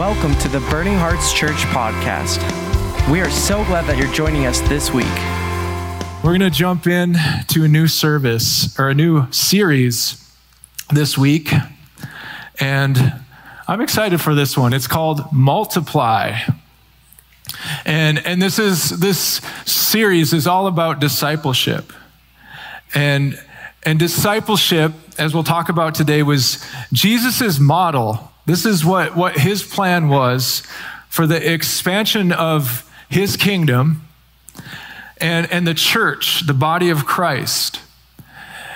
Welcome to the Burning Hearts Church podcast. We are so glad that you're joining us this week. We're going to jump in to a new service or a new series this week. And I'm excited for this one. It's called Multiply. And, and this is this series is all about discipleship. And, and discipleship, as we'll talk about today, was Jesus' model. This is what, what his plan was for the expansion of his kingdom and, and the church, the body of Christ.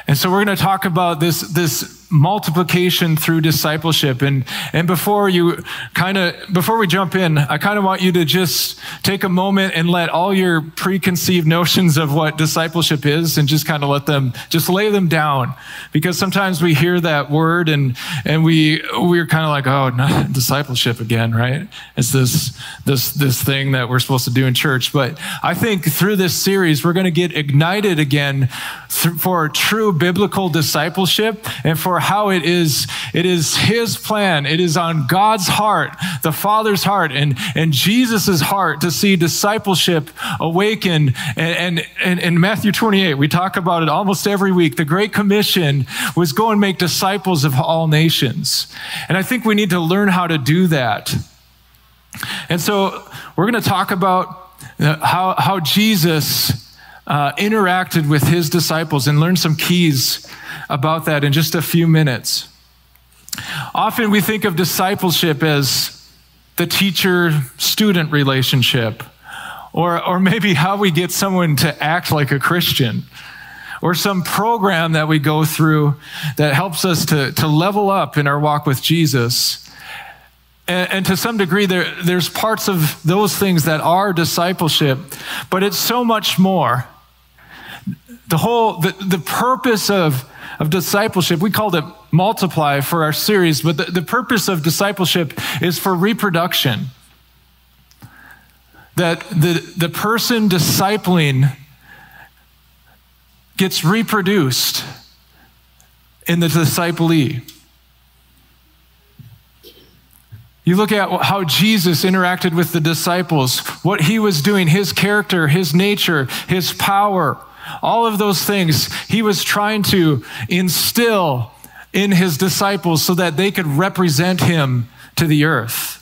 And so we're going to talk about this, this multiplication through discipleship. And, and before you kind of, before we jump in, I kind of want you to just take a moment and let all your preconceived notions of what discipleship is and just kind of let them, just lay them down. Because sometimes we hear that word and, and we, we're kind of like, oh, not discipleship again, right? It's this, this, this thing that we're supposed to do in church. But I think through this series, we're going to get ignited again for true biblical discipleship and for how it is, it is his plan. It is on God's heart, the Father's heart, and, and Jesus' heart to see discipleship awaken. And, and, and in Matthew 28, we talk about it almost every week. The Great Commission was go and make disciples of all nations. And I think we need to learn how to do that. And so we're going to talk about uh, how, how Jesus uh, interacted with his disciples and learned some keys about that in just a few minutes. Often we think of discipleship as the teacher student relationship, or, or maybe how we get someone to act like a Christian, or some program that we go through that helps us to, to level up in our walk with Jesus. And, and, to some degree, there, there's parts of those things that are discipleship, but it's so much more. The whole, the, the purpose of of discipleship. We called it multiply for our series, but the, the purpose of discipleship is for reproduction. That the, the person discipling gets reproduced in the disciplee. You look at how Jesus interacted with the disciples, what he was doing, his character, his nature, his power all of those things he was trying to instill in his disciples so that they could represent him to the earth.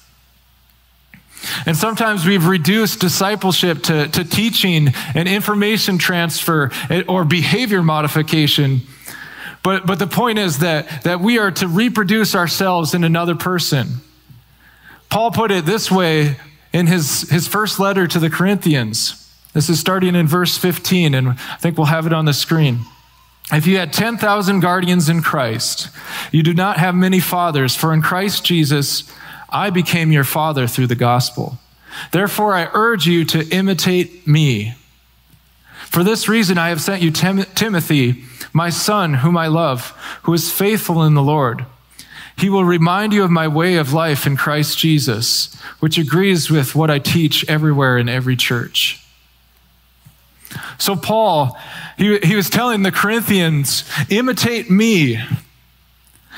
And sometimes we've reduced discipleship to, to teaching and information transfer or behavior modification. But, but the point is that, that we are to reproduce ourselves in another person. Paul put it this way in his, his first letter to the Corinthians. This is starting in verse 15, and I think we'll have it on the screen. If you had 10,000 guardians in Christ, you do not have many fathers, for in Christ Jesus, I became your father through the gospel. Therefore, I urge you to imitate me. For this reason, I have sent you Tim- Timothy, my son, whom I love, who is faithful in the Lord. He will remind you of my way of life in Christ Jesus, which agrees with what I teach everywhere in every church. So, Paul, he, he was telling the Corinthians, imitate me.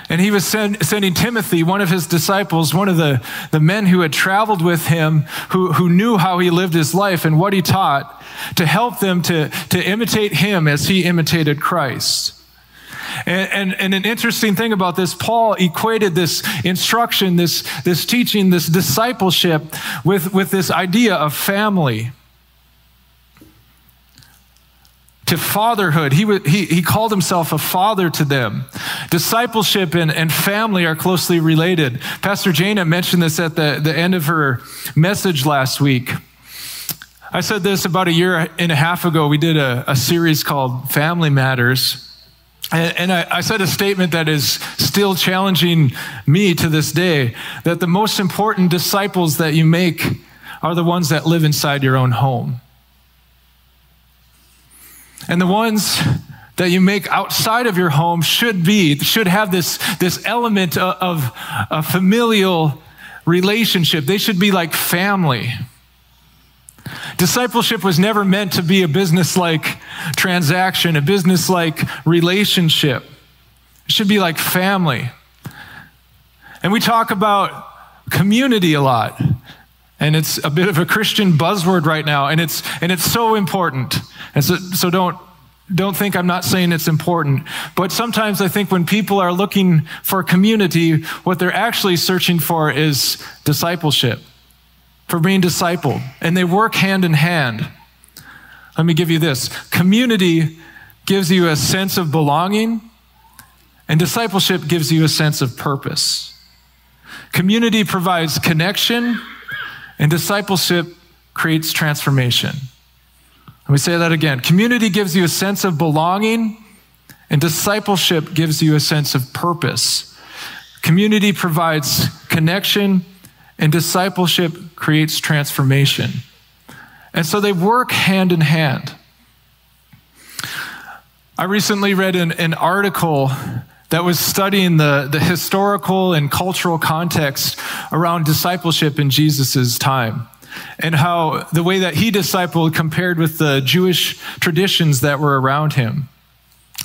And he was send, sending Timothy, one of his disciples, one of the, the men who had traveled with him, who, who knew how he lived his life and what he taught, to help them to, to imitate him as he imitated Christ. And, and, and, an interesting thing about this, Paul equated this instruction, this, this teaching, this discipleship with, with this idea of family to fatherhood. He, he, he called himself a father to them. Discipleship and, and family are closely related. Pastor Jana mentioned this at the, the end of her message last week. I said this about a year and a half ago. We did a, a series called Family Matters. And, and I, I said a statement that is still challenging me to this day that the most important disciples that you make are the ones that live inside your own home. And the ones that you make outside of your home should be, should have this, this element of, a familial relationship. They should be like family. Discipleship was never meant to be a business like transaction, a business like relationship. It should be like family. And we talk about community a lot. And it's a bit of a Christian buzzword right now, and it's, and it's so important. And so, so don't, don't think I'm not saying it's important, but sometimes I think when people are looking for community, what they're actually searching for is discipleship, for being discipled, and they work hand in hand. Let me give you this community gives you a sense of belonging, and discipleship gives you a sense of purpose. Community provides connection, and discipleship creates transformation. Let me say that again. Community gives you a sense of belonging, and discipleship gives you a sense of purpose. Community provides connection, and discipleship creates transformation. And so they work hand in hand. I recently read an, an article that was studying the, the historical and cultural context around discipleship in Jesus' time and how the way that he discipled compared with the Jewish traditions that were around him.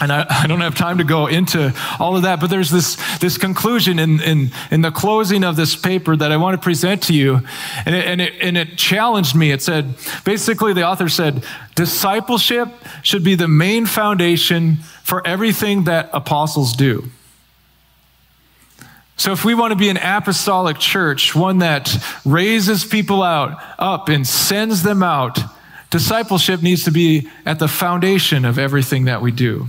And I, I, don't have time to go into all of that, but there's this, this conclusion in, in, in the closing of this paper that I want to present to you. And it, and, it, and it challenged me. It said, basically, the author said, discipleship should be the main foundation for everything that apostles do. So if we want to be an apostolic church, one that raises people out up and sends them out, discipleship needs to be at the foundation of everything that we do.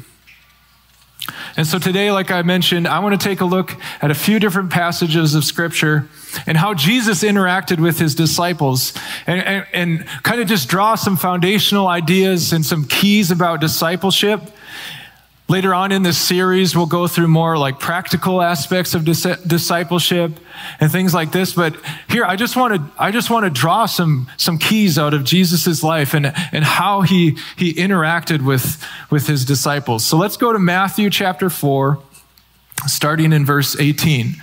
And so today, like I mentioned, I want to take a look at a few different passages of Scripture and how Jesus interacted with his disciples and, and, and kind of just draw some foundational ideas and some keys about discipleship Later on in this series, we'll go through more like practical aspects of dis- discipleship and things like this. But here, I just want to I just want to draw some some keys out of Jesus's life and and how he he interacted with with his disciples. So let's go to Matthew chapter four, starting in verse eighteen.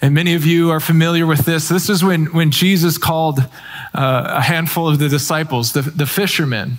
And many of you are familiar with this. This is when when Jesus called uh, a handful of the disciples, the, the fishermen.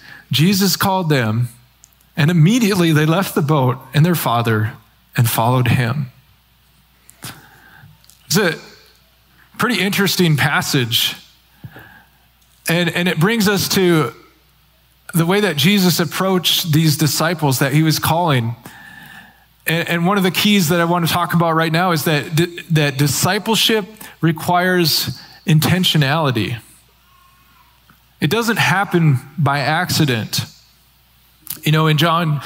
Jesus called them, and immediately they left the boat and their father and followed him. It's a pretty interesting passage. And, and it brings us to the way that Jesus approached these disciples that he was calling. And, and one of the keys that I want to talk about right now is that, that discipleship requires intentionality. It doesn't happen by accident. You know, in John,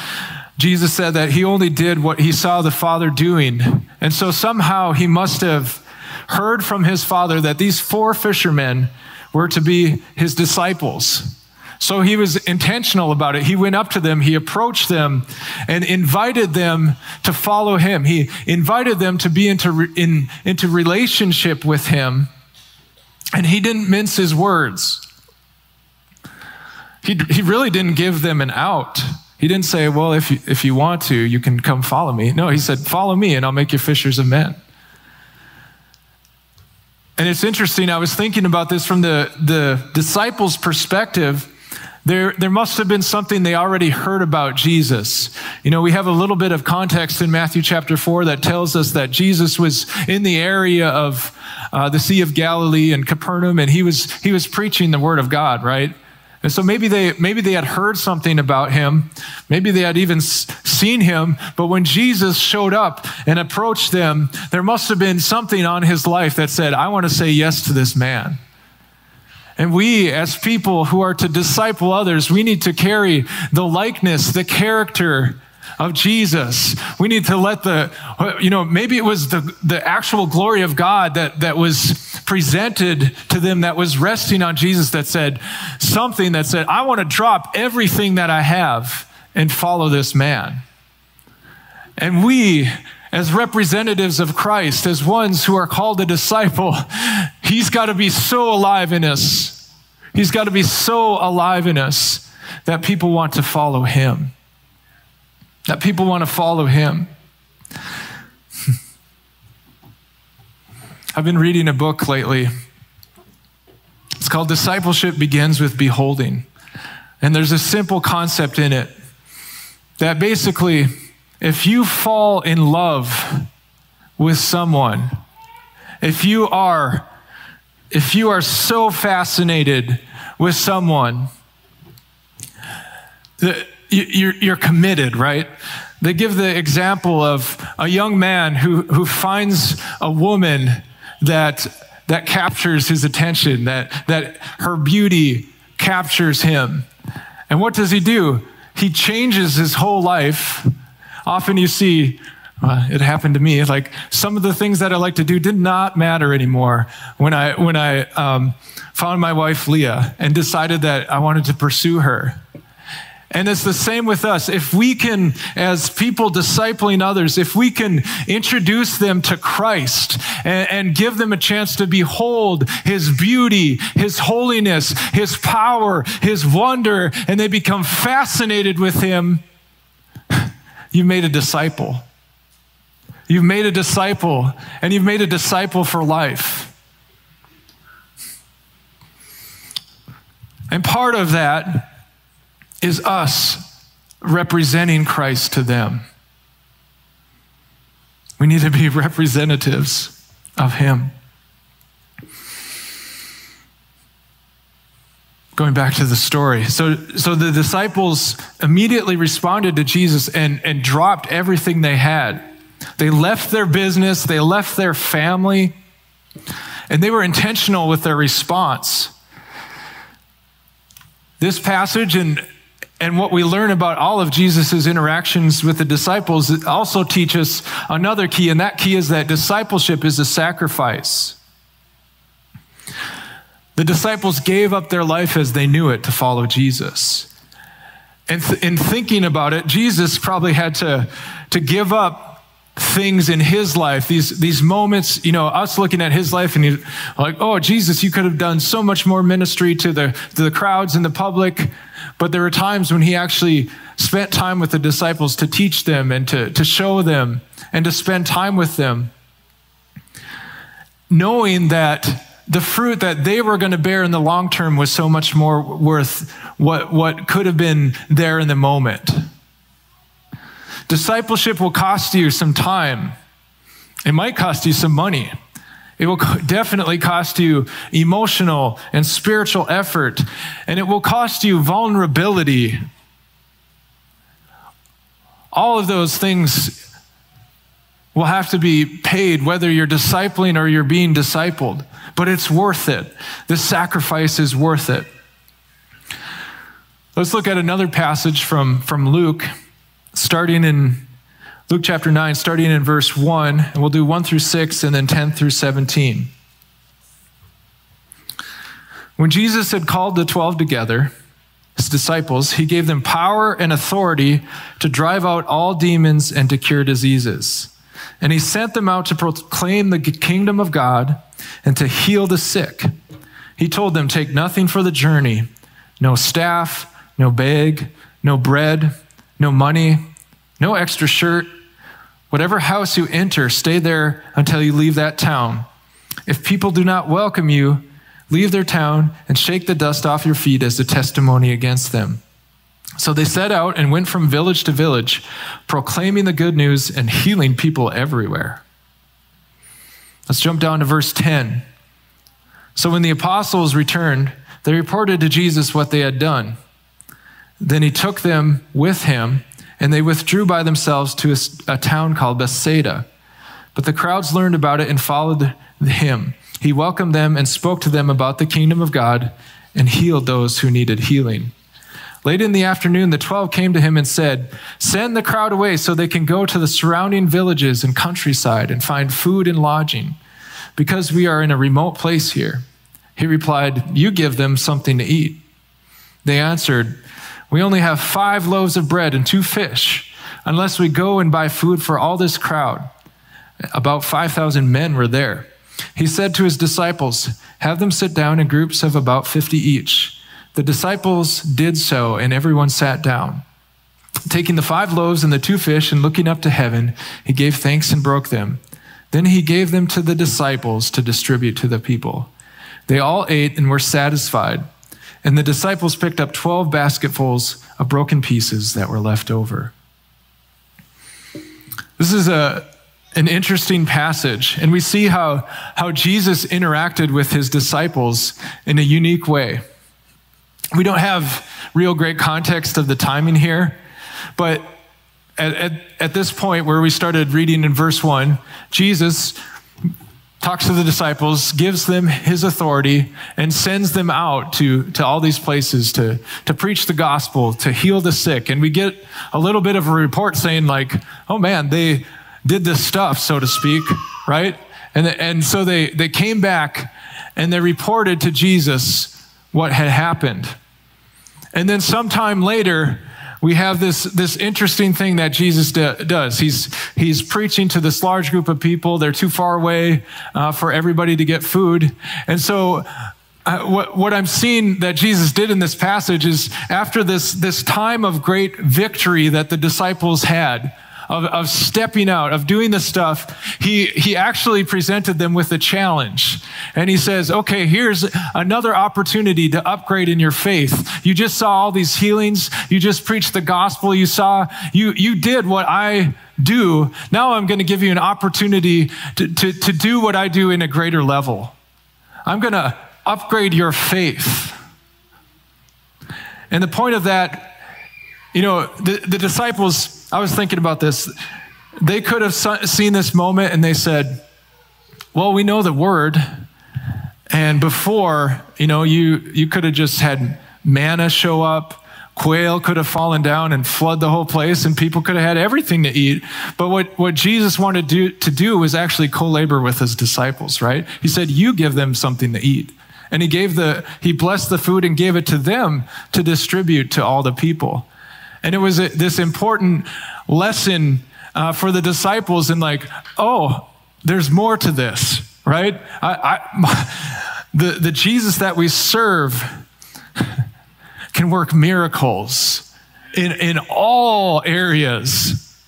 Jesus said that he only did what he saw the Father doing. And so somehow he must have heard from his Father that these four fishermen were to be his disciples. So he was intentional about it. He went up to them, he approached them, and invited them to follow him. He invited them to be into, in, into relationship with him. And he didn't mince his words. He, he really didn't give them an out. He didn't say, Well, if you, if you want to, you can come follow me. No, he said, Follow me and I'll make you fishers of men. And it's interesting, I was thinking about this from the, the disciples' perspective. There, there must have been something they already heard about Jesus. You know, we have a little bit of context in Matthew chapter 4 that tells us that Jesus was in the area of uh, the Sea of Galilee and Capernaum, and he was, he was preaching the word of God, right? And so maybe they, maybe they had heard something about him. Maybe they had even seen him. But when Jesus showed up and approached them, there must have been something on his life that said, I want to say yes to this man. And we, as people who are to disciple others, we need to carry the likeness, the character, of Jesus. We need to let the, you know, maybe it was the, the actual glory of God that, that was presented to them that was resting on Jesus that said something that said, I want to drop everything that I have and follow this man. And we, as representatives of Christ, as ones who are called a disciple, He's got to be so alive in us. He's got to be so alive in us that people want to follow Him. That people want to follow Him. I've been reading a book lately. It's called Discipleship Begins with Beholding. And there's a simple concept in it that basically, if you fall in love with someone, if you are if you are so fascinated with someone that you're committed, right? They give the example of a young man who, who finds a woman that, that captures his attention, that, that her beauty captures him. And what does he do? He changes his whole life. Often you see, uh, it happened to me, like some of the things that I like to do did not matter anymore when I, when I um, found my wife Leah and decided that I wanted to pursue her. And it's the same with us. If we can, as people discipling others, if we can introduce them to Christ and, and, give them a chance to behold His beauty, His holiness, His power, His wonder, and they become fascinated with Him, you've made a disciple. You've made a disciple, and you've made a disciple for life. And part of that is us representing Christ to them. We need to be representatives of Him. Going back to the story. So, so the disciples immediately responded to Jesus and, and dropped everything they had. They left their business, they left their family, and they were intentional with their response. This passage and and what we learn about all of Jesus' interactions with the disciples also teach us another key, and that key is that discipleship is a sacrifice. The disciples gave up their life as they knew it to follow Jesus. And th- in thinking about it, Jesus probably had to, to give up things in his life, these, these moments, you know, us looking at his life and like, oh, Jesus, you could have done so much more ministry to the, to the crowds and the public. But there were times when he actually spent time with the disciples to teach them and to, to show them and to spend time with them, knowing that the fruit that they were going to bear in the long term was so much more worth what, what could have been there in the moment. Discipleship will cost you some time. It might cost you some money. It will definitely cost you emotional and spiritual effort, and it will cost you vulnerability. All of those things will have to be paid whether you're discipling or you're being discipled, but it's worth it. This sacrifice is worth it. Let's look at another passage from, from Luke starting in Luke chapter 9, starting in verse 1, and we'll do 1 through 6 and then 10 through 17. When Jesus had called the 12 together, his disciples, he gave them power and authority to drive out all demons and to cure diseases. And he sent them out to proclaim the kingdom of God and to heal the sick. He told them, Take nothing for the journey no staff, no bag, no bread no money, no extra shirt. Whatever house you enter, stay there until you leave that town. If people do not welcome you, leave their town and shake the dust off your feet as a testimony against them. So they set out and went from village to village, proclaiming the good news and healing people everywhere. Let's jump down to verse 10. So when the apostles returned, they reported to Jesus what they had done. Then he took them with him, and they withdrew by themselves to a, a, town called Bethsaida. But the crowds learned about it and followed him. He welcomed them and spoke to them about the kingdom of God and healed those who needed healing. Late in the afternoon, the twelve came to him and said, Send the crowd away so they can go to the surrounding villages and countryside and find food and lodging, because we are in a remote place here. He replied, You give them something to eat. They answered, we only have five loaves of bread and two fish, unless we go and buy food for all this crowd. About 5,000 men were there. He said to his disciples, Have them sit down in groups of about 50 each. The disciples did so, and everyone sat down. Taking the five loaves and the two fish and looking up to heaven, he gave thanks and broke them. Then he gave them to the disciples to distribute to the people. They all ate and were satisfied. And the disciples picked up 12 basketfuls of broken pieces that were left over. This is a, an interesting passage, and we see how, how Jesus interacted with his disciples in a unique way. We don't have real great context of the timing here, but at, at, at this point where we started reading in verse 1, Jesus talks to the disciples, gives them his authority, and sends them out to, to all these places to, to preach the gospel, to heal the sick. And we get a little bit of a report saying, like, oh man, they did this stuff, so to speak, right? And, and so they, they came back and they reported to Jesus what had happened. And then sometime later, we have this, this interesting thing that Jesus does. He's, he's preaching to this large group of people. They're too far away uh, for everybody to get food. And so, uh, what, what I'm seeing that Jesus did in this passage is after this, this time of great victory that the disciples had, of, of stepping out, of doing the stuff, he, he actually presented them with a challenge. And he says, okay, here's another opportunity to upgrade in your faith. You just saw all these healings. You just preached the gospel. You saw, you, you did what I do. Now I'm going to give you an opportunity to, to, to do what I do in a greater level. I'm going to upgrade your faith. And the point of that, you know, the, the disciples, I was thinking about this. They could have seen this moment and they said, Well, we know the word. And before, you know, you, you could have just had manna show up, quail could have fallen down and flood the whole place, and people could have had everything to eat. But what, what Jesus wanted to do, to do was actually co labor with his disciples, right? He said, You give them something to eat. And he gave the, he blessed the food and gave it to them to distribute to all the people. And it was a, this important lesson uh, for the disciples in like, oh, there's more to this, right? I, I, the, the Jesus that we serve can work miracles in, in all areas.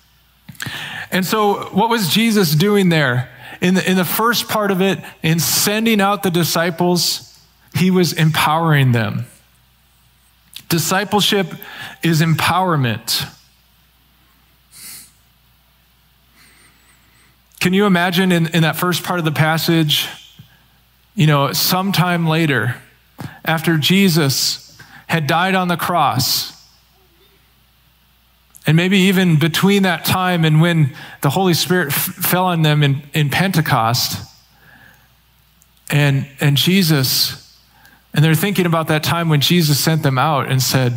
And so, what was Jesus doing there? In the, in the first part of it, in sending out the disciples, he was empowering them. Discipleship is empowerment. Can you imagine in, in that first part of the passage, you know, sometime later, after Jesus had died on the cross, and maybe even between that time and when the Holy Spirit f- fell on them in, in Pentecost, and, and Jesus and they're thinking about that time when Jesus sent them out and said,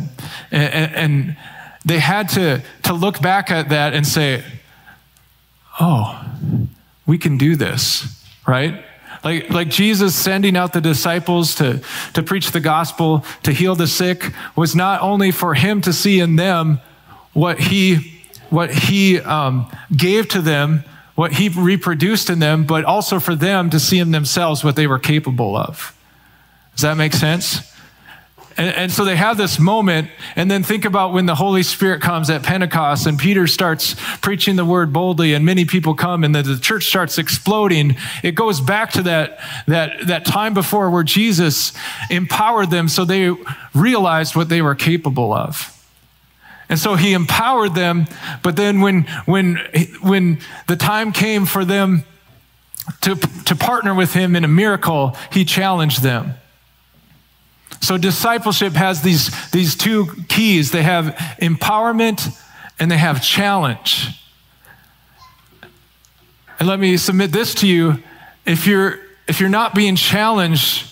and, and they had to, to look back at that and say, oh, we can do this, right? Like, like Jesus sending out the disciples to, to preach the gospel, to heal the sick, was not only for him to see in them what he, what he um, gave to them, what he reproduced in them, but also for them to see in themselves what they were capable of. Does that make sense? And, and, so they have this moment, and then think about when the Holy Spirit comes at Pentecost and Peter starts preaching the word boldly, and many people come, and the, the church starts exploding. It goes back to that, that, that time before where Jesus empowered them so they realized what they were capable of. And so he empowered them, but then when, when, when the time came for them to, to partner with him in a miracle, he challenged them. So discipleship has these, these two keys they have empowerment and they have challenge. And let me submit this to you. If you're, if you're not being challenged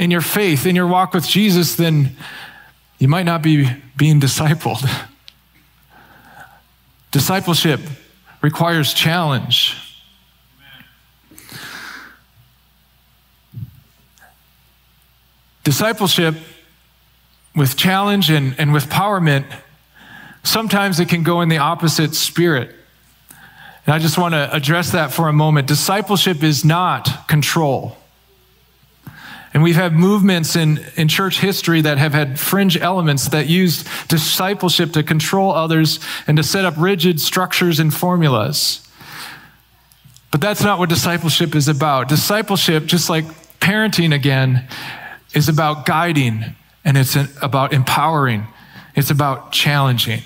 in your faith, in your walk with Jesus, then you might not be being discipled. Discipleship requires challenge. Discipleship with challenge and, and with empowerment, sometimes it can go in the opposite spirit. And I just want to address that for a moment. Discipleship is not control. And we've had movements in, in church history that have had fringe elements that used discipleship to control others and to set up rigid structures and formulas. But that's not what discipleship is about. Discipleship, just like parenting again, is about guiding and it's about empowering, it's about challenging.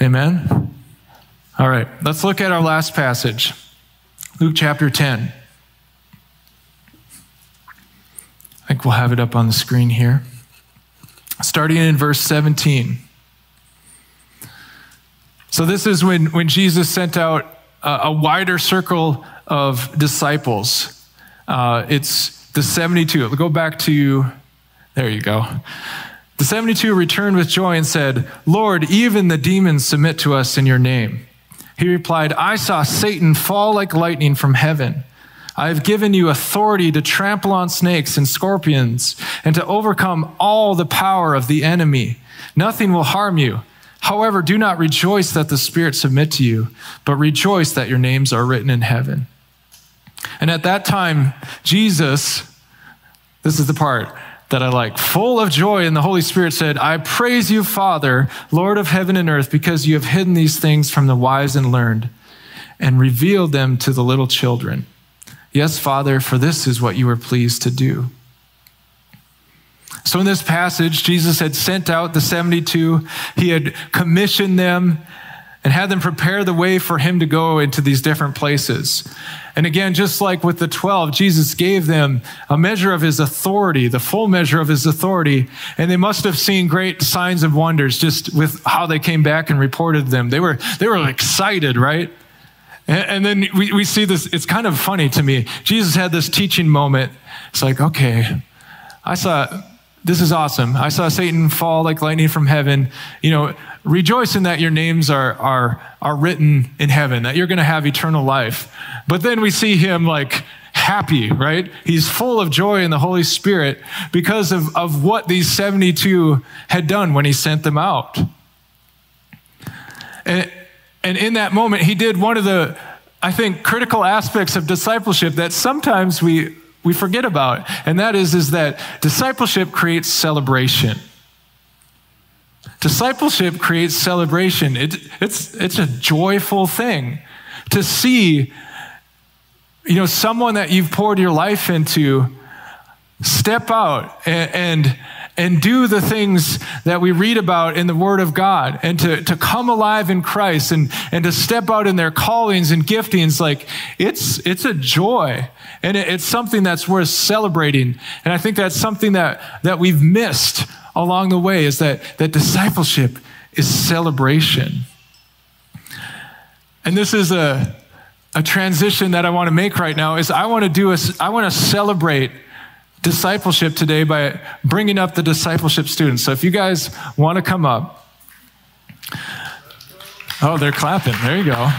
Amen? All right, let's look at our last passage Luke chapter 10. I think we'll have it up on the screen here. Starting in verse 17. So, this is when, when Jesus sent out a, a wider circle of disciples. Uh, it's the 72. Go back to, there you go. The 72 returned with joy and said, Lord, even the demons submit to us in your name. He replied, I saw Satan fall like lightning from heaven. I have given you authority to trample on snakes and scorpions and to overcome all the power of the enemy. Nothing will harm you. However, do not rejoice that the Spirit submit to you, but rejoice that your names are written in heaven. And at that time, Jesus, this is the part that I like, full of joy in the Holy Spirit said, I praise you, Father, Lord of heaven and earth, because you have hidden these things from the wise and learned and revealed them to the little children. Yes, Father, for this is what you were pleased to do. So, in this passage, Jesus had sent out the 72, he had commissioned them and had them prepare the way for him to go into these different places. And again, just like with the 12, Jesus gave them a measure of his authority, the full measure of his authority. And they must have seen great signs and wonders just with how they came back and reported them. They were, they were excited, right? And, then we, we see this, it's kind of funny to me. Jesus had this teaching moment. It's like, okay, I saw, this is awesome. I saw Satan fall like lightning from heaven. You know, rejoice in that your names are, are, are written in heaven, that you're going to have eternal life. But then we see him like happy, right? He's full of joy in the Holy Spirit because of, of what these 72 had done when he sent them out. And, and in that moment, he did one of the, I think, critical aspects of discipleship that sometimes we, we forget about. And that is, is that discipleship creates celebration. Discipleship creates celebration. It, it's, it's a joyful thing to see, you know, someone that you've poured your life into step out and, and and do the things that we read about in the Word of God and to, to come alive in Christ and, and to step out in their callings and giftings, like it's, it's a joy and it, it's something that's worth celebrating. And I think that's something that, that we've missed along the way is that, that discipleship is celebration. And this is a, a transition that I want to make right now is I want to do a, I want to celebrate discipleship today by bringing up the discipleship students. So if you guys want to come up. Oh, they're clapping. There you go.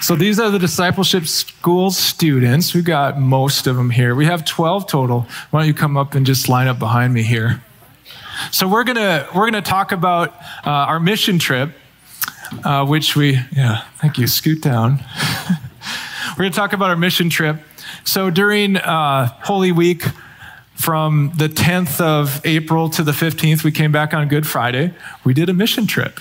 So these are the discipleship school students. We've got most of them here. We have 12 total. Why don't you come up and just line up behind me here? So we're gonna we're gonna talk about uh, our mission trip uh, which we, yeah, thank you, scoot down. We're going to talk about our mission trip. So during uh, Holy Week, from the 10th of April to the 15th, we came back on Good Friday. We did a mission trip,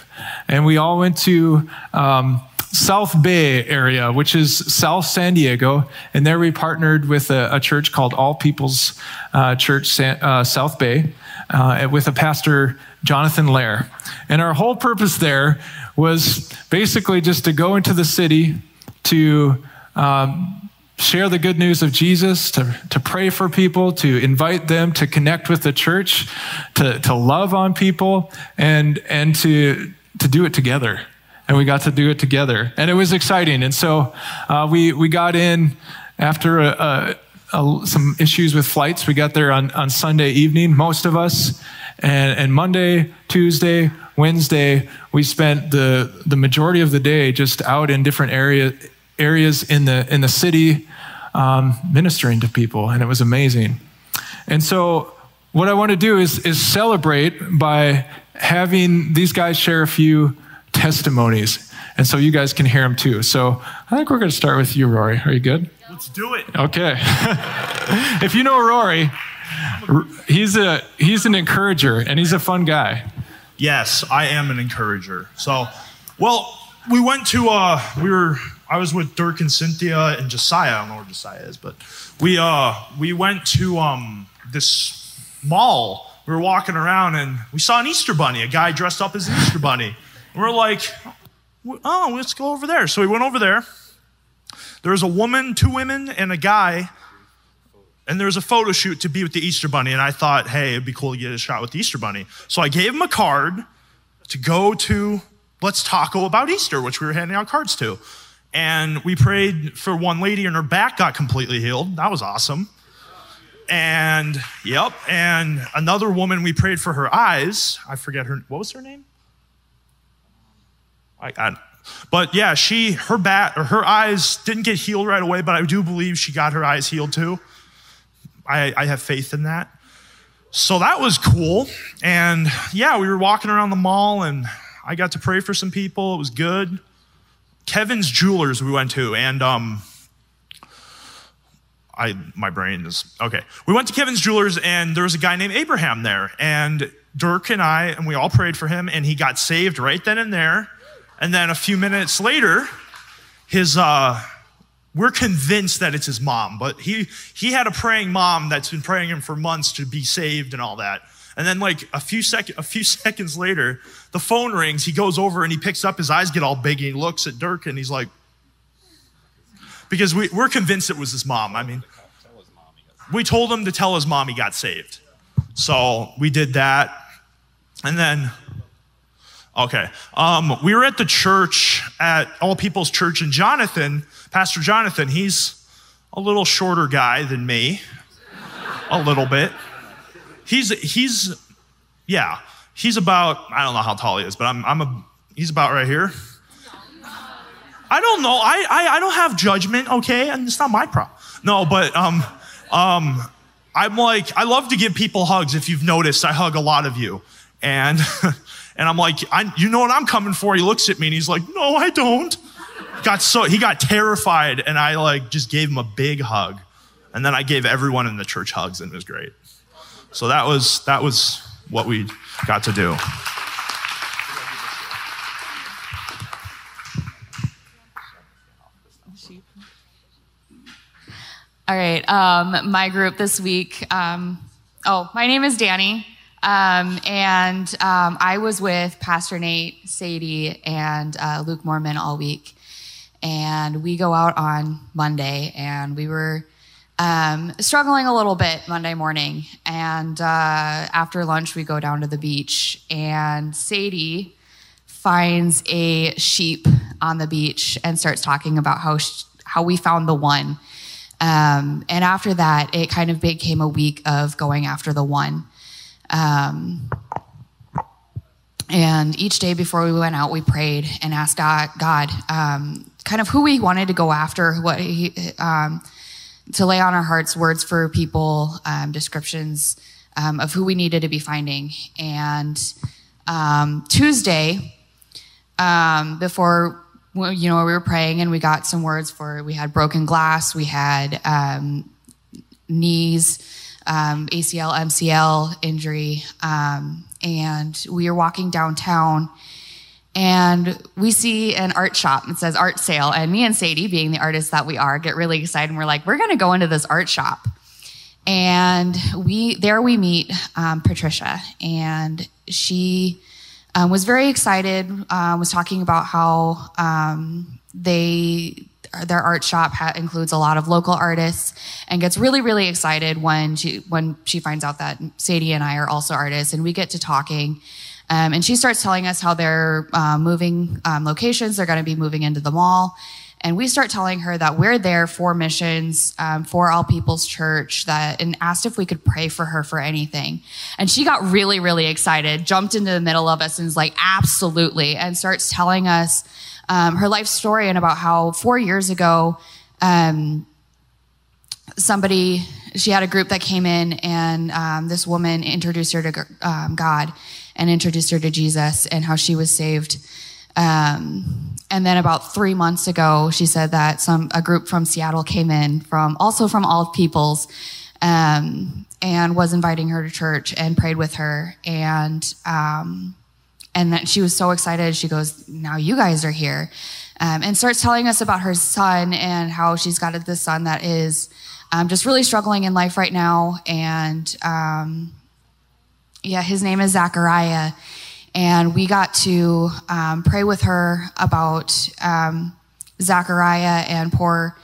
and we all went to um, South Bay area, which is South San Diego, and there we partnered with a, a church called All People's uh, Church San, uh, South Bay, uh, with a pastor Jonathan Lair. And our whole purpose there was basically just to go into the city to um, share the good news of Jesus, to, to pray for people, to invite them to connect with the church, to, to love on people, and, and to, to do it together. And we got to do it together. And it was exciting. And so uh, we, we got in after a, a, a, some issues with flights. We got there on, on Sunday evening, most of us. And, and Monday, Tuesday, Wednesday, we spent the, the majority of the day just out in different area, areas in the, in the city um, ministering to people, and it was amazing. And so what I want to do is, is celebrate by having these guys share a few testimonies. And so you guys can hear them too. So I think we're going to start with you, Rory. Are you good? Let's do it. Okay. if you know Rory, he's a he's an encourager and he's a fun guy. Yes, I am an encourager. So, well, we went to uh we were I was with Dirk and Cynthia and Josiah. I don't know where Josiah is, but we uh we went to um this mall. We were walking around and we saw an Easter bunny, a guy dressed up as an Easter bunny. And we're like, oh, let's go over there. So we went over there. There was a woman, two women, and a guy. And there was a photo shoot to be with the Easter Bunny. And I thought, hey, it'd be cool to get a shot with the Easter Bunny. So I gave him a card to go to Let's Taco about Easter, which we were handing out cards to. And we prayed for one lady, and her back got completely healed. That was awesome. And yep, and another woman, we prayed for her eyes. I forget her, what was her name? I, I but yeah, she her bat or her eyes didn't get healed right away, but I do believe she got her eyes healed too. I, I have faith in that. So that was cool. And yeah, we were walking around the mall and I got to pray for some people. It was good. Kevin's Jewelers we went to, and um, I my brain is okay. We went to Kevin's Jewelers, and there was a guy named Abraham there, and Dirk and I, and we all prayed for him, and he got saved right then and there. And then a few minutes later, his uh, we're convinced that it's his mom, but he he had a praying mom that's been praying him for months to be saved and all that. And then like a few sec- a few seconds later, the phone rings. He goes over and he picks up. His eyes get all big. And he looks at Dirk and he's like, because we, we're convinced it was his mom. I mean, we told him to tell his mom he got saved. So we did that. And then Okay. Um, we were at the church at All People's Church, and Jonathan, Pastor Jonathan, he's a little shorter guy than me, a little bit. He's he's yeah, he's about I don't know how tall he is, but I'm I'm a he's about right here. I don't know. I I, I don't have judgment. Okay, and it's not my problem. No, but um um I'm like I love to give people hugs. If you've noticed, I hug a lot of you, and. And I'm like, you know what I'm coming for? He looks at me and he's like, no, I don't. Got so, he got terrified and I like just gave him a big hug. And then I gave everyone in the church hugs and it was great. So that was, that was what we got to do. All right, um, my group this week. Um, oh, my name is Danny. Um, and um, I was with Pastor Nate, Sadie, and uh, Luke Mormon all week. And we go out on Monday, and we were um, struggling a little bit Monday morning. And uh, after lunch, we go down to the beach, and Sadie finds a sheep on the beach and starts talking about how, sh- how we found the one. Um, and after that, it kind of became a week of going after the one. Um, and each day before we went out, we prayed and asked God, God um, kind of who we wanted to go after, what he, um, to lay on our hearts words for people, um, descriptions um, of who we needed to be finding. And um, Tuesday, before you know we were praying, and we got some words for we had broken glass, we had knees um, ACL, MCL injury. Um, and we are walking downtown and we see an art shop that says art sale. And me and Sadie, being the artists that we are, get really excited. And we're like, we're going to go into this art shop. And we there we meet um, Patricia, and she um, was very excited. Uh, was talking about how um, they their art shop ha- includes a lot of local artists and gets really really excited when she when she finds out that sadie and i are also artists and we get to talking. Um, and she starts telling us how they're uh, moving um, locations. They're going to be moving into the mall. And we start telling her that we're there for missions um, for all people's church that and asked if we could pray for her for anything. And she got really really excited jumped into the middle of us and was like absolutely and starts telling us um, her life story and about how four years ago, um, somebody she had a group that came in, and um, this woman introduced her to um, God and introduced her to Jesus and how she was saved. Um, and then about three months ago, she said that some a group from Seattle came in from also from all peoples, um, and was inviting her to church and prayed with her and um, and that she was so excited. She goes, "Now you guys are here," um, and starts telling us about her son and how she's got this son that is um, just really struggling in life right now. And um, yeah, his name is Zachariah, and we got to um, pray with her about um, Zachariah and pour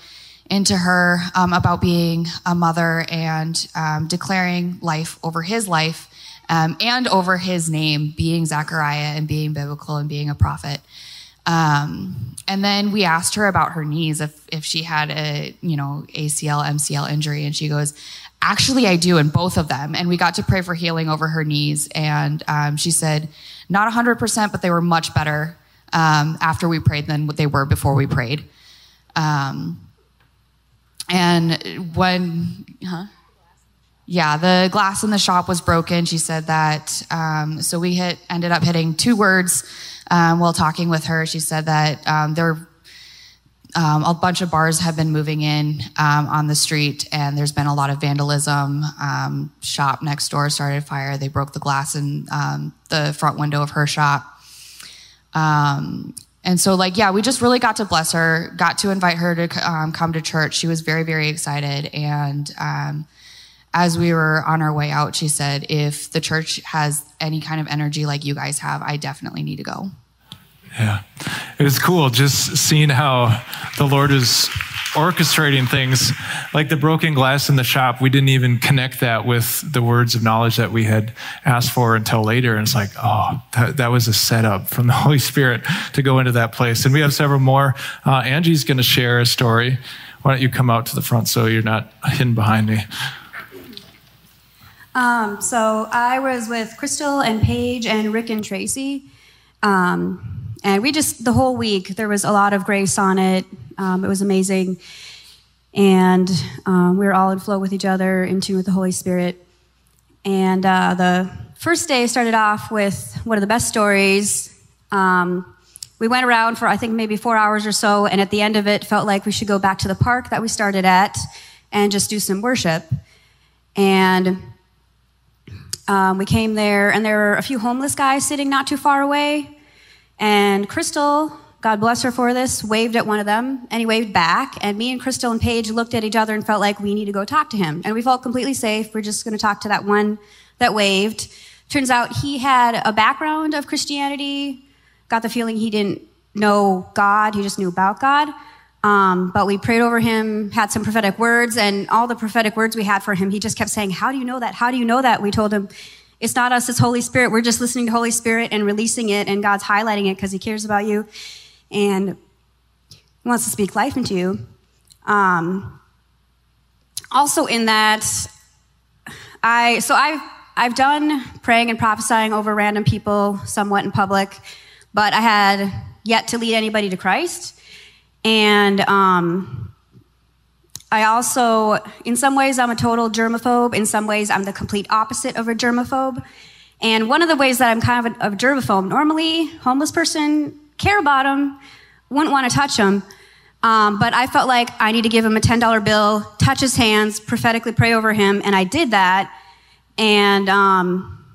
into her um, about being a mother and declaring life over his life um, and over his name, being Zechariah and being biblical and being a prophet. Um, and then we asked her about her knees, if, if she had a, you know, ACL, MCL injury. And she goes, actually, I do in both of them. And we got to pray for healing over her knees. And um, she said, not 100%, but they were much better um, after we prayed than what they were before we prayed. Um, and when, huh? Yeah, the glass in the shop was broken. She said that. Um, so we hit, ended up hitting two words um, while talking with her. She said that um, there, um, a bunch of bars have been moving in um, on the street, and there's been a lot of vandalism. Um, shop next door started fire. They broke the glass in the front window of her shop. and so, like, yeah, we just really got to bless her, got to invite her to come to church. She was very, very excited, and as we were on our way out, she said, if the church has any kind of energy like you guys have, I definitely need to go. Yeah. It was cool just seeing how the Lord is orchestrating things like the broken glass in the shop. We didn't even connect that with the words of knowledge that we had asked for until later. And it's like, oh, that, that was a setup from the Holy Spirit to go into that place. And we have several more. Uh, Angie's going to share a story. Why don't you come out to the front so you're not hidden behind me? Um, so I was with Crystal and Paige and Rick and Tracy. Um, and we just, the whole week, there was a lot of grace on it. Um, it was amazing. And um, we were all in flow with each other, in tune with the Holy Spirit. And uh, the first day started off with one of the best stories. Um, we went around for, I think, maybe four hours or so. And at the end of it, felt like we should go back to the park that we started at and just do some worship. And um, we came there, and there were a few homeless guys sitting not too far away. And Crystal, God bless her for this, waved at one of them, and he waved back. And me and Crystal and Paige looked at each other and felt like we need to go talk to him. And we felt completely safe. We're just going to talk to that one that waved. Turns out he had a background of Christianity, got the feeling he didn't know God, he just knew about God. Um, but we prayed over him, had some prophetic words, and all the prophetic words we had for him, he just kept saying, How do you know that? How do you know that? We told him, It's not us, it's Holy Spirit. We're just listening to Holy Spirit and releasing it, and God's highlighting it because he cares about you and he wants to speak life into you. Um, also, in that, I so I've I've done praying and prophesying over random people somewhat in public, but I had yet to lead anybody to Christ. And um, I also, in some ways, I'm a total germaphobe. In some ways, I'm the complete opposite of a germaphobe. And one of the ways that I'm kind of a, germaphobe, normally, homeless person, care about them, wouldn't want to touch them. Um, but I felt like I need to give him a $10 bill, touch his hands, prophetically pray over him, and I did that. And, um,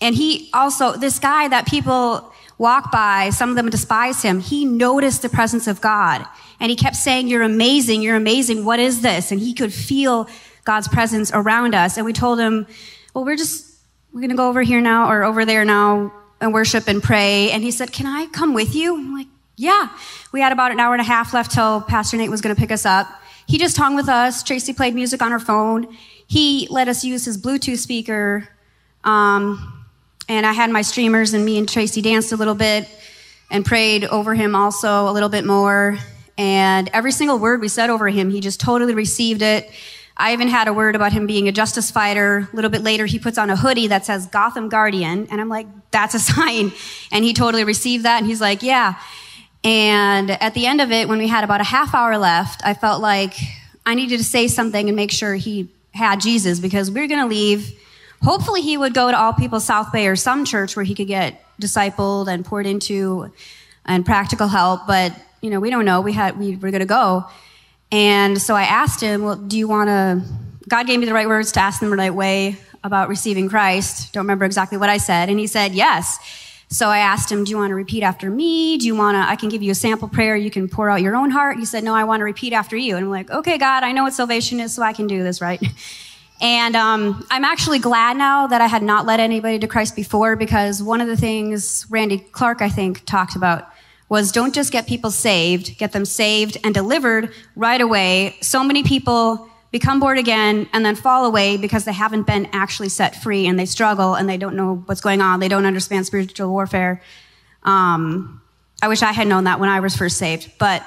and he also, this guy that people walk by, some of them despise him. He noticed the presence of God and he kept saying, You're amazing, you're amazing. What is this? And he could feel God's presence around us. And we told him, Well, we're just, we're going to go over here now or over there now and worship and pray. And he said, Can I come with you? I'm like, Yeah. We had about an hour and a half left till Pastor Nate was going to pick us up. He just hung with us. Tracy played music on her phone. He let us use his Bluetooth speaker. Um, and I had my streamers, and me and Tracy danced a little bit and prayed over him also a little bit more. And every single word we said over him, he just totally received it. I even had a word about him being a justice fighter. A little bit later, he puts on a hoodie that says Gotham Guardian. And I'm like, that's a sign. And he totally received that. And he's like, yeah. And at the end of it, when we had about a half hour left, I felt like I needed to say something and make sure he had Jesus because we're going to leave. Hopefully, he would go to All People South Bay or some church where he could get discipled and poured into and practical help. But you know, we don't know. We had we were going to go, and so I asked him, "Well, do you want to?" God gave me the right words to ask them the right way about receiving Christ. Don't remember exactly what I said, and he said yes. So I asked him, Do you want to repeat after me? Do you want to, I can give you a sample prayer. You can pour out your own heart. He said, No, I want to repeat after you. And I'm like, Okay, God, I know what salvation is, so I can do this, right? And um, I'm actually glad now that I had not led anybody to Christ before because one of the things Randy Clark, I think, talked about was don't just get people saved, get them saved and delivered right away. So many people become bored again and then fall away because they haven't been actually set free and they struggle and they don't know what's going on. They don't understand spiritual warfare. Um, I wish I had known that when I was first saved. But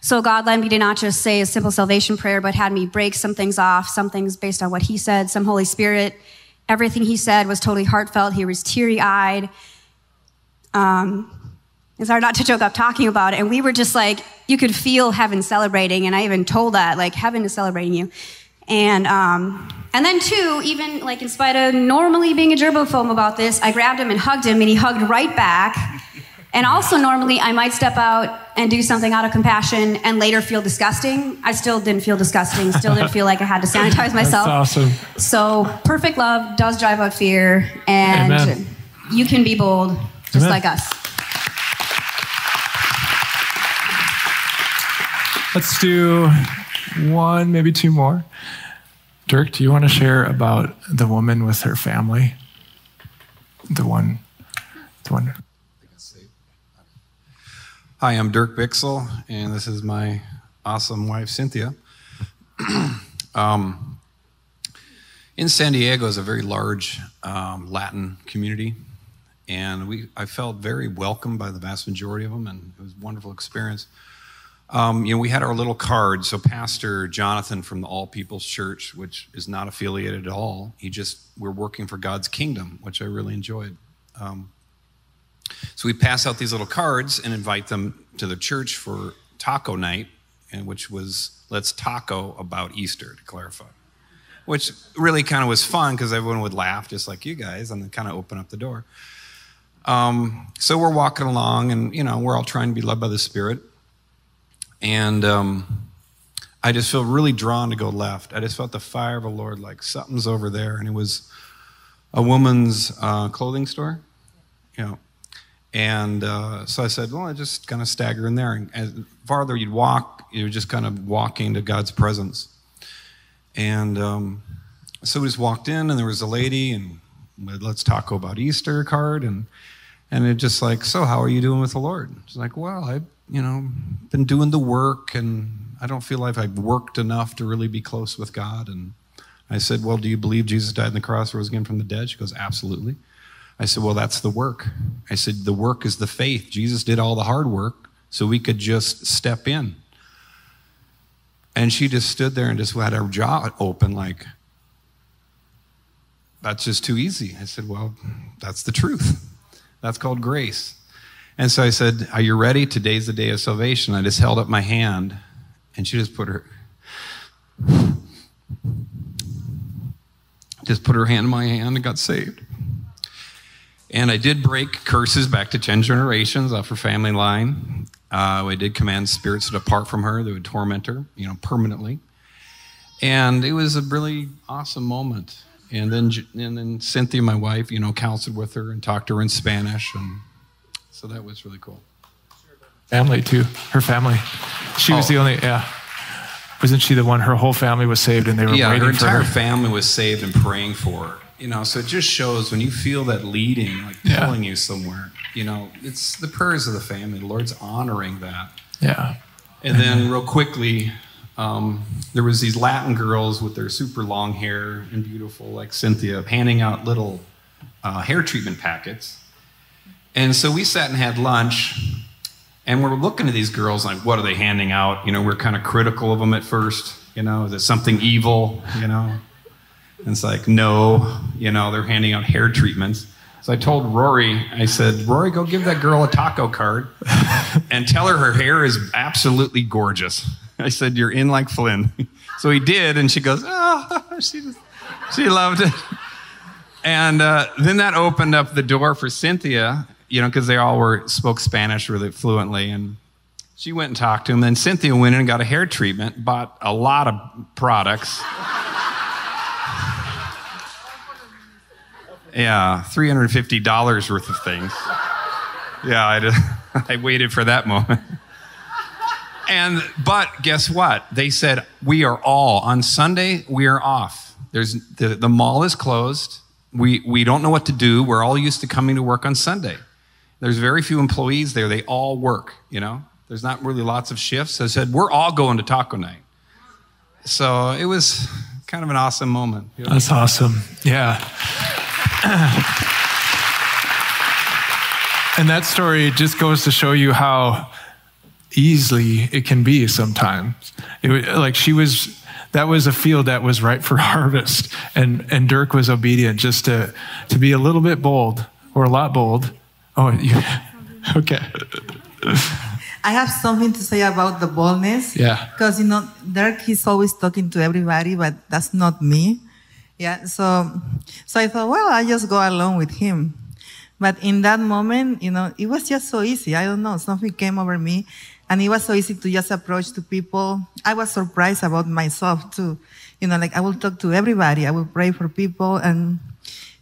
so God led me to not just say a simple salvation prayer, but had me break some things off, some things based on what He said, some Holy Spirit. Everything He said was totally heartfelt. He was teary eyed. Um, it's hard not to choke up talking about it. And we were just like, you could feel heaven celebrating. And I even told that, like, heaven is celebrating you. And, um, and then two, even like in spite of normally being a germaphobe about this, I grabbed him and hugged him and he hugged right back. And also normally I might step out and do something out of compassion and later feel disgusting. I still didn't feel disgusting, still didn't feel like I had to sanitize myself. That's awesome. So perfect love does drive out fear and Amen. you can be bold just Amen. like us. Let's do one, maybe two more. Dirk, do you want to share about the woman with her family? The one, the one. Hi, I'm Dirk Bixel, and this is my awesome wife, Cynthia. um, in San Diego is a very large um, Latin community, and we I felt very welcomed by the vast majority of them, and it was a wonderful experience. Um, you know, we had our little card. So Pastor Jonathan from the All People's Church, which is not affiliated at all, he just we're working for God's kingdom, which I really enjoyed. Um, so we pass out these little cards and invite them to the church for taco night, and which was let's taco about Easter to clarify. Which really kind of was fun because everyone would laugh just like you guys and then kind of open up the door. Um, so we're walking along and you know we're all trying to be led by the Spirit, and um, I just feel really drawn to go left. I just felt the fire of the Lord like something's over there, and it was a woman's uh, clothing store. You know, and uh, so I said, well, I just kind of stagger in there. And as farther you'd walk, you're just kind of walking to God's presence. And um, so we just walked in, and there was a lady, and let's talk about Easter card, and and it just like, so how are you doing with the Lord? She's like, well, I've you know been doing the work, and I don't feel like I've worked enough to really be close with God. And I said, well, do you believe Jesus died on the cross, rose again from the dead? She goes, absolutely. I said, Well, that's the work. I said, The work is the faith. Jesus did all the hard work so we could just step in. And she just stood there and just had her jaw open, like, That's just too easy. I said, Well, that's the truth. That's called grace. And so I said, Are you ready? Today's the day of salvation. I just held up my hand and she just put her. Just put her hand in my hand and got saved. And I did break curses back to 10 generations off her family line. Uh, I did command spirits to depart from her that would torment her, you know, permanently. And it was a really awesome moment. And then, and then Cynthia, my wife, you know, counseled with her and talked to her in Spanish. And so that was really cool. Family, too. Her family. She was Oh. the only, yeah. Wasn't she the one? Her whole family was saved and they were yeah, waiting her entire her. family was saved and praying for her. You know, so it just shows when you feel that leading, like Yeah. pulling you somewhere. You know, it's the prayers of the family. The Lord's honoring that. Yeah. And then, real quickly, um, there was these Latin girls with their super long hair and beautiful, like Cynthia, handing out little uh, hair treatment packets. And so we sat and had lunch, and we're looking at these girls like, what are they handing out? You know, we're kind of critical of them at first. You know, is it something evil? You know, and it's like, no, you know, they're handing out hair treatments. So I told Rory, I said, Rory, go give that girl a taco card and tell her her hair is absolutely gorgeous. I said, you're in like Flynn. So he did, and she goes, ah, she just, she loved it. And uh, then that opened up the door for Cynthia, you know, because they all were spoke Spanish really fluently, and she went and talked to him. Then Cynthia went in and got a hair treatment, bought a lot of products. Yeah, three hundred fifty dollars worth of things. Yeah, I, I waited for that moment. And but guess what? They said we are all on Sunday. We are off. There's the, the mall is closed. We we don't know what to do. We're all used to coming to work on Sunday. There's very few employees there. They all work. You know, there's not really lots of shifts. I said we're all going to taco night. So it was kind of an awesome moment. That's awesome. Yeah. and that story just goes to show you how easily it can be sometimes. It, like she was, that was a field that was ripe for harvest, and and Dirk was obedient just to to be a little bit bold or a lot bold. Oh, you, okay. I have something to say about the boldness. Yeah. Because you know, Dirk he's always talking to everybody, but that's not me. Yeah. So so I thought, well, I just go along with him. But in that moment, you know, it was just so easy. I don't know, something came over me and it was so easy to just approach to people. I was surprised about myself too. You know, like I will talk to everybody. I will pray for people. And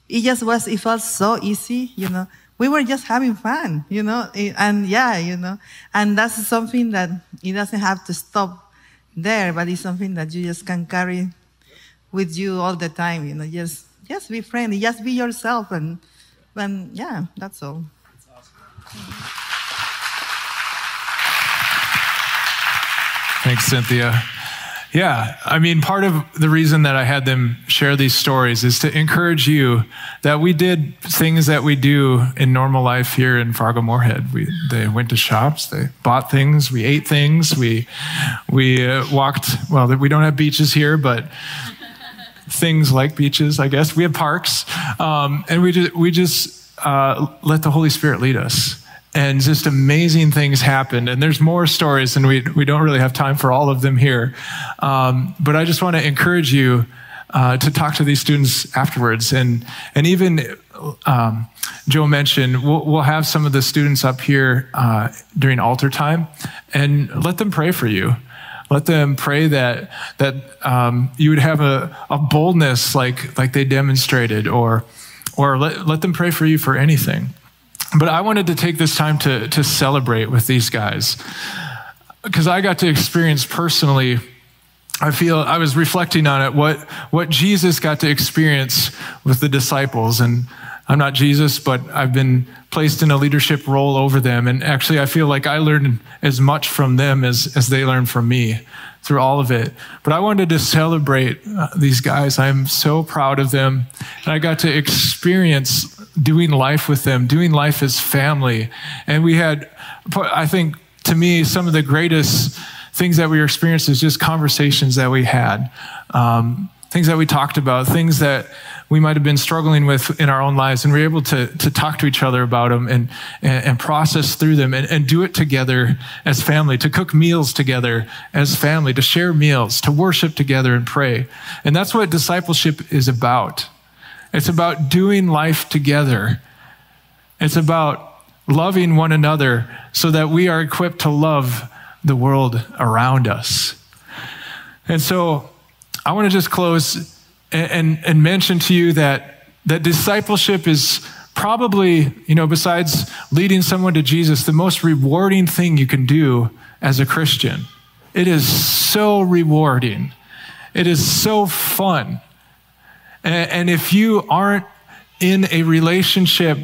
it just was, it felt so easy, you know. We were just having fun, you know, and yeah, you know, and that's something that it doesn't have to stop there, but it's something that you just can carry with you all the time, you know, just, just be friendly, just be yourself and, and yeah, that's all. Thanks, Cynthia. Yeah, I mean, part of the reason that I had them share these stories is to encourage you that we did things that we do in normal life here in Fargo Moorhead. We they went to shops, they bought things, we ate things, we we uh, walked. Well, we don't have beaches here, but things like beaches, I guess. We have parks, um, and we just we just uh, let the Holy Spirit lead us and just amazing things happened. And there's more stories, and we, we don't really have time for all of them here. Um, but I just want to encourage you uh, to talk to these students afterwards. And, and even um, Joe mentioned, we'll, we'll, have some of the students up here uh, during altar time, and let them pray for you. Let them pray that that um, you would have a, a boldness like like they demonstrated, or or let, let them pray for you for anything. But I wanted to take this time to, to celebrate with these guys because I got to experience personally. I feel I was reflecting on it, what, what Jesus got to experience with the disciples. And I'm not Jesus, but I've been placed in a leadership role over them. And actually, I feel like I learned as much from them as, as they learned from me through all of it. But I wanted to celebrate uh, these guys. I'm so proud of them. And I got to experience doing life with them, doing life as family. And we had, I think, to me, some of the greatest things that we experienced is just conversations that we had, um, things that we talked about, things that we might have been struggling with in our own lives, and we are able to, to talk to each other about them and, and, and process through them and, and do it together as family, to cook meals together as family, to share meals, to worship together and pray. And that's what discipleship is about. It's about doing life together. It's about loving one another so that we are equipped to love the world around us. And so I want to just close and, and, mention to you that, that discipleship is probably, you know, besides leading someone to Jesus, the most rewarding thing you can do as a Christian. It is so rewarding. It is so fun. And, and if you aren't in a relationship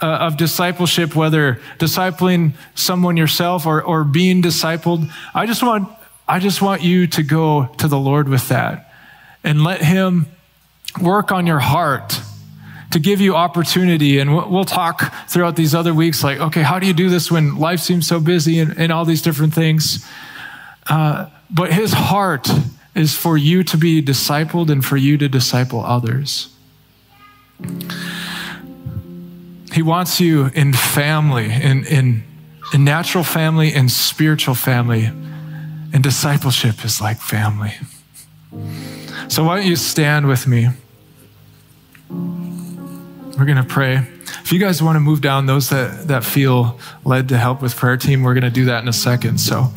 uh, of discipleship, whether discipling someone yourself or, or being discipled, I just want I just want you to go to the Lord with that and let Him work on your heart to give you opportunity. And we'll talk throughout these other weeks like, okay, how do you do this when life seems so busy and, and all these different things? Uh, but His heart is for you to be discipled and for you to disciple others. He wants you in family, in, in, in natural family and spiritual family. And discipleship is like family. So why don't you stand with me? We're going to pray. If you guys want to move down, those that, that feel led to help with prayer team, we're going to do that in a second. So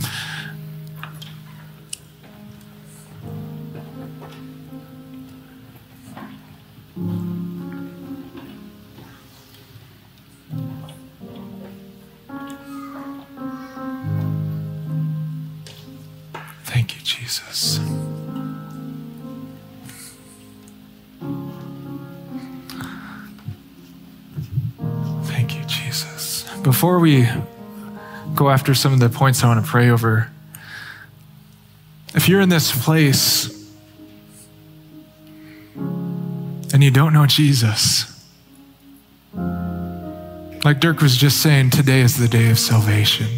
Before we go after some of the points I want to pray over, if you're in this place and you don't know Jesus, like Dirk was just saying, today is the day of salvation.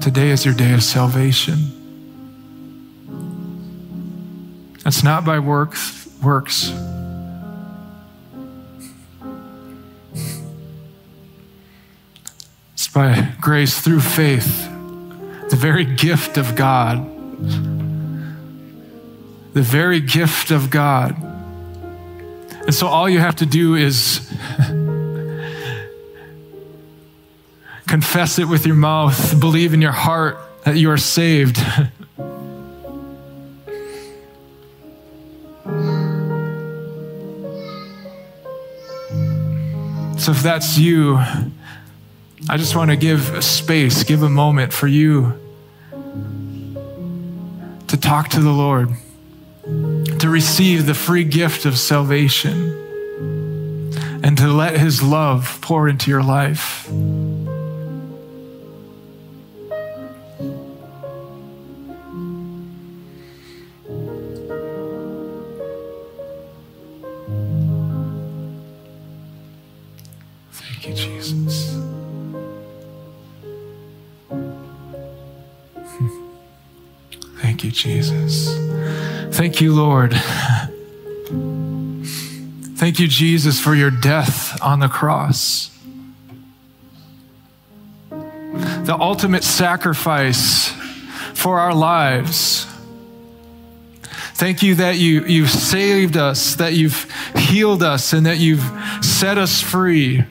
Today is your day of salvation. It's not by works, works. By grace through faith, the very gift of God. The very gift of God. And so all you have to do is confess it with your mouth, believe in your heart that you are saved. so if that's you, I just want to give space, give a moment for you to talk to the Lord, to receive the free gift of salvation, and to let His love pour into your life. Lord. Thank you, Jesus, for your death on the cross. The ultimate sacrifice for our lives. Thank you that you, you've saved us, that you've healed us, and that you've set us free.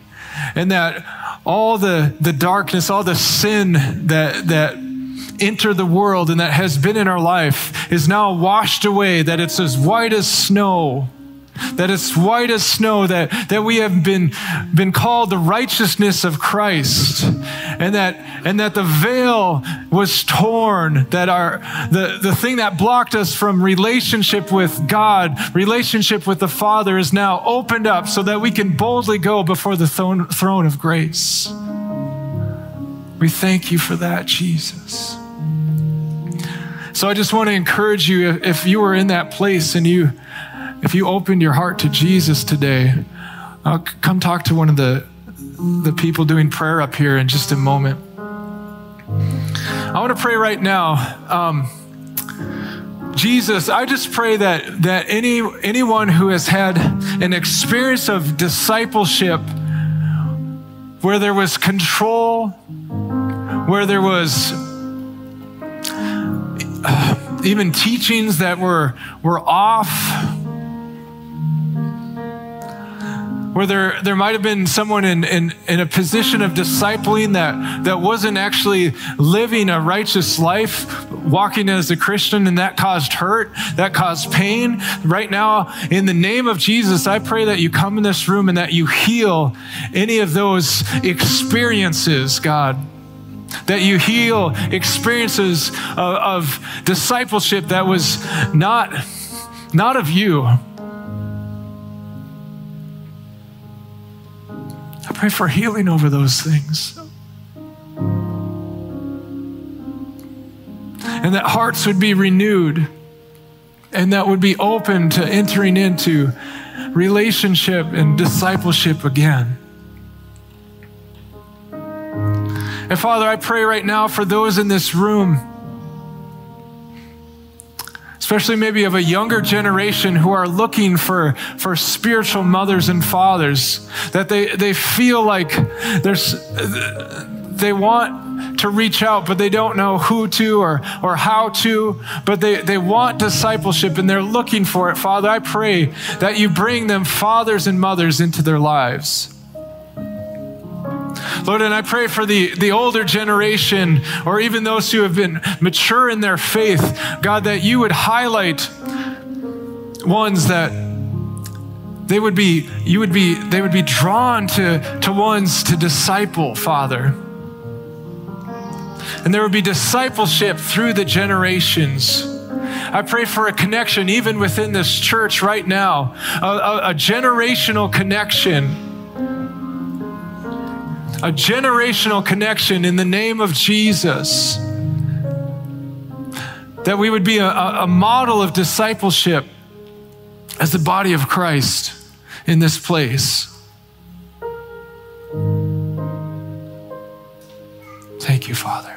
And that all the, the darkness, all the sin that, that entered the world and that has been in our life is now washed away, that it's as white as snow. That it's white as snow, that, that we have been, been called the righteousness of Christ, and that, and that the veil was torn, that our, the, the thing that blocked us from relationship with God, relationship with the Father, is now opened up so that we can boldly go before the throne, throne of grace. We thank you for that, Jesus. So I just want to encourage you if, if you were in that place and you if you opened your heart to Jesus today, uh, come talk to one of the the people doing prayer up here in just a moment. I want to pray right now. Um, Jesus, I just pray that that any anyone who has had an experience of discipleship where there was control, where there was uh, even teachings that were were off, where there, there might have been someone in, in, in a position of discipling that, that wasn't actually living a righteous life, walking as a Christian, and that caused hurt, that caused pain. Right now, in the name of Jesus, I pray that you come in this room and that you heal any of those experiences, God that you heal experiences of, of, discipleship that was not, not of you. I pray for healing over those things. And that hearts would be renewed and that would be open to entering into relationship and discipleship again. And Father, I pray right now for those in this room, especially maybe of a younger generation who are looking for, for spiritual mothers and fathers, that they, they feel like there's, they want to reach out, but they don't know who to or, or how to, but they, they want discipleship and they're looking for it. Father, I pray that you bring them fathers and mothers into their lives. Lord, and I pray for the, the older generation or even those who have been mature in their faith, God, that you would highlight ones that they would be, you would be, they would be drawn to, to ones to disciple, Father. And there would be discipleship through the generations. I pray for a connection even within this church right now, a, a, a generational connection. A generational connection in the name of Jesus. That we would be a, a model of discipleship as the body of Christ in this place. Thank you, Father.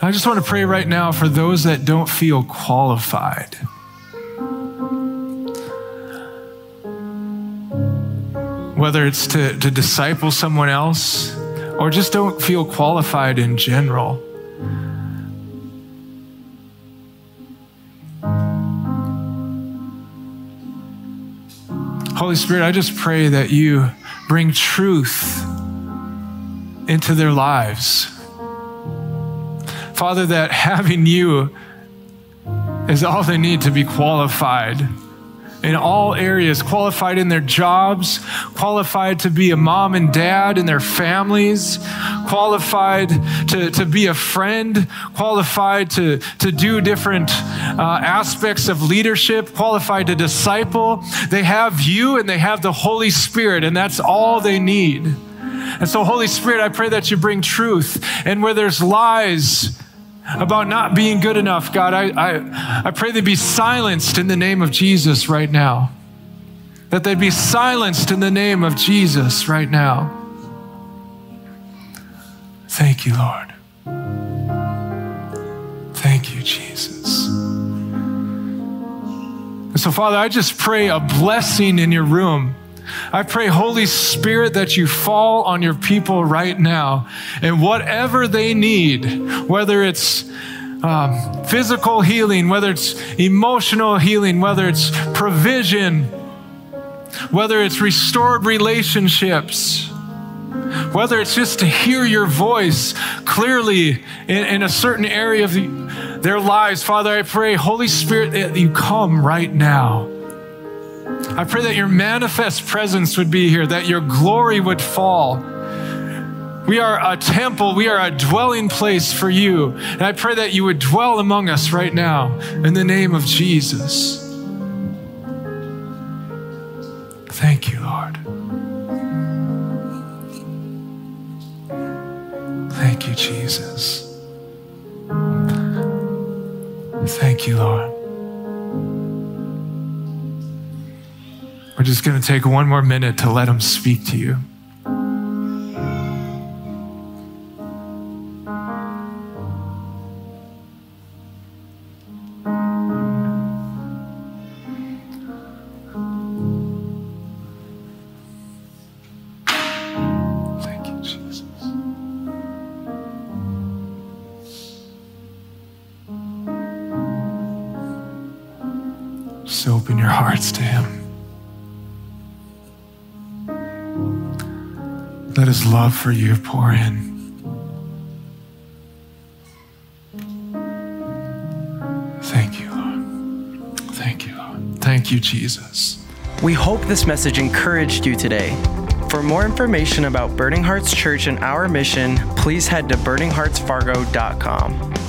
I just want to pray right now for those that don't feel qualified. Whether it's to, to disciple someone else or just don't feel qualified in general. Holy Spirit, I just pray that you bring truth into their lives. Father, that having you is all they need to be qualified in all areas, qualified in their jobs, qualified to be a mom and dad in their families, qualified to, to be a friend, qualified to, to do different uh, aspects of leadership, qualified to disciple. They have you and they have the Holy Spirit, and that's all they need. And so, Holy Spirit, I pray that you bring truth. And where there's lies, about not being good enough, God, I, I, I pray they be silenced in the name of Jesus right now. That they'd be silenced in the name of Jesus right now. Thank you, Lord. Thank you, Jesus. And so, Father, I just pray a blessing in your room. I pray, Holy Spirit, that you fall on your people right now and whatever they need, whether it's um, physical healing, whether it's emotional healing, whether it's provision, whether it's restored relationships, whether it's just to hear your voice clearly in, in a certain area of the, their lives. Father, I pray, Holy Spirit, that you come right now. I pray that your manifest presence would be here, that your glory would fall. We are a temple, we are a dwelling place for you. And I pray that you would dwell among us right now in the name of Jesus. Thank you, Lord. Thank you, Jesus. Thank you, Lord. We're just going to take one more minute to let Him speak to you. Love for you pour in. Thank you, Lord. Thank you, Lord. Thank you, Jesus. We hope this message encouraged you today. For more information about Burning Hearts Church and our mission, please head to burningheartsfargo.com.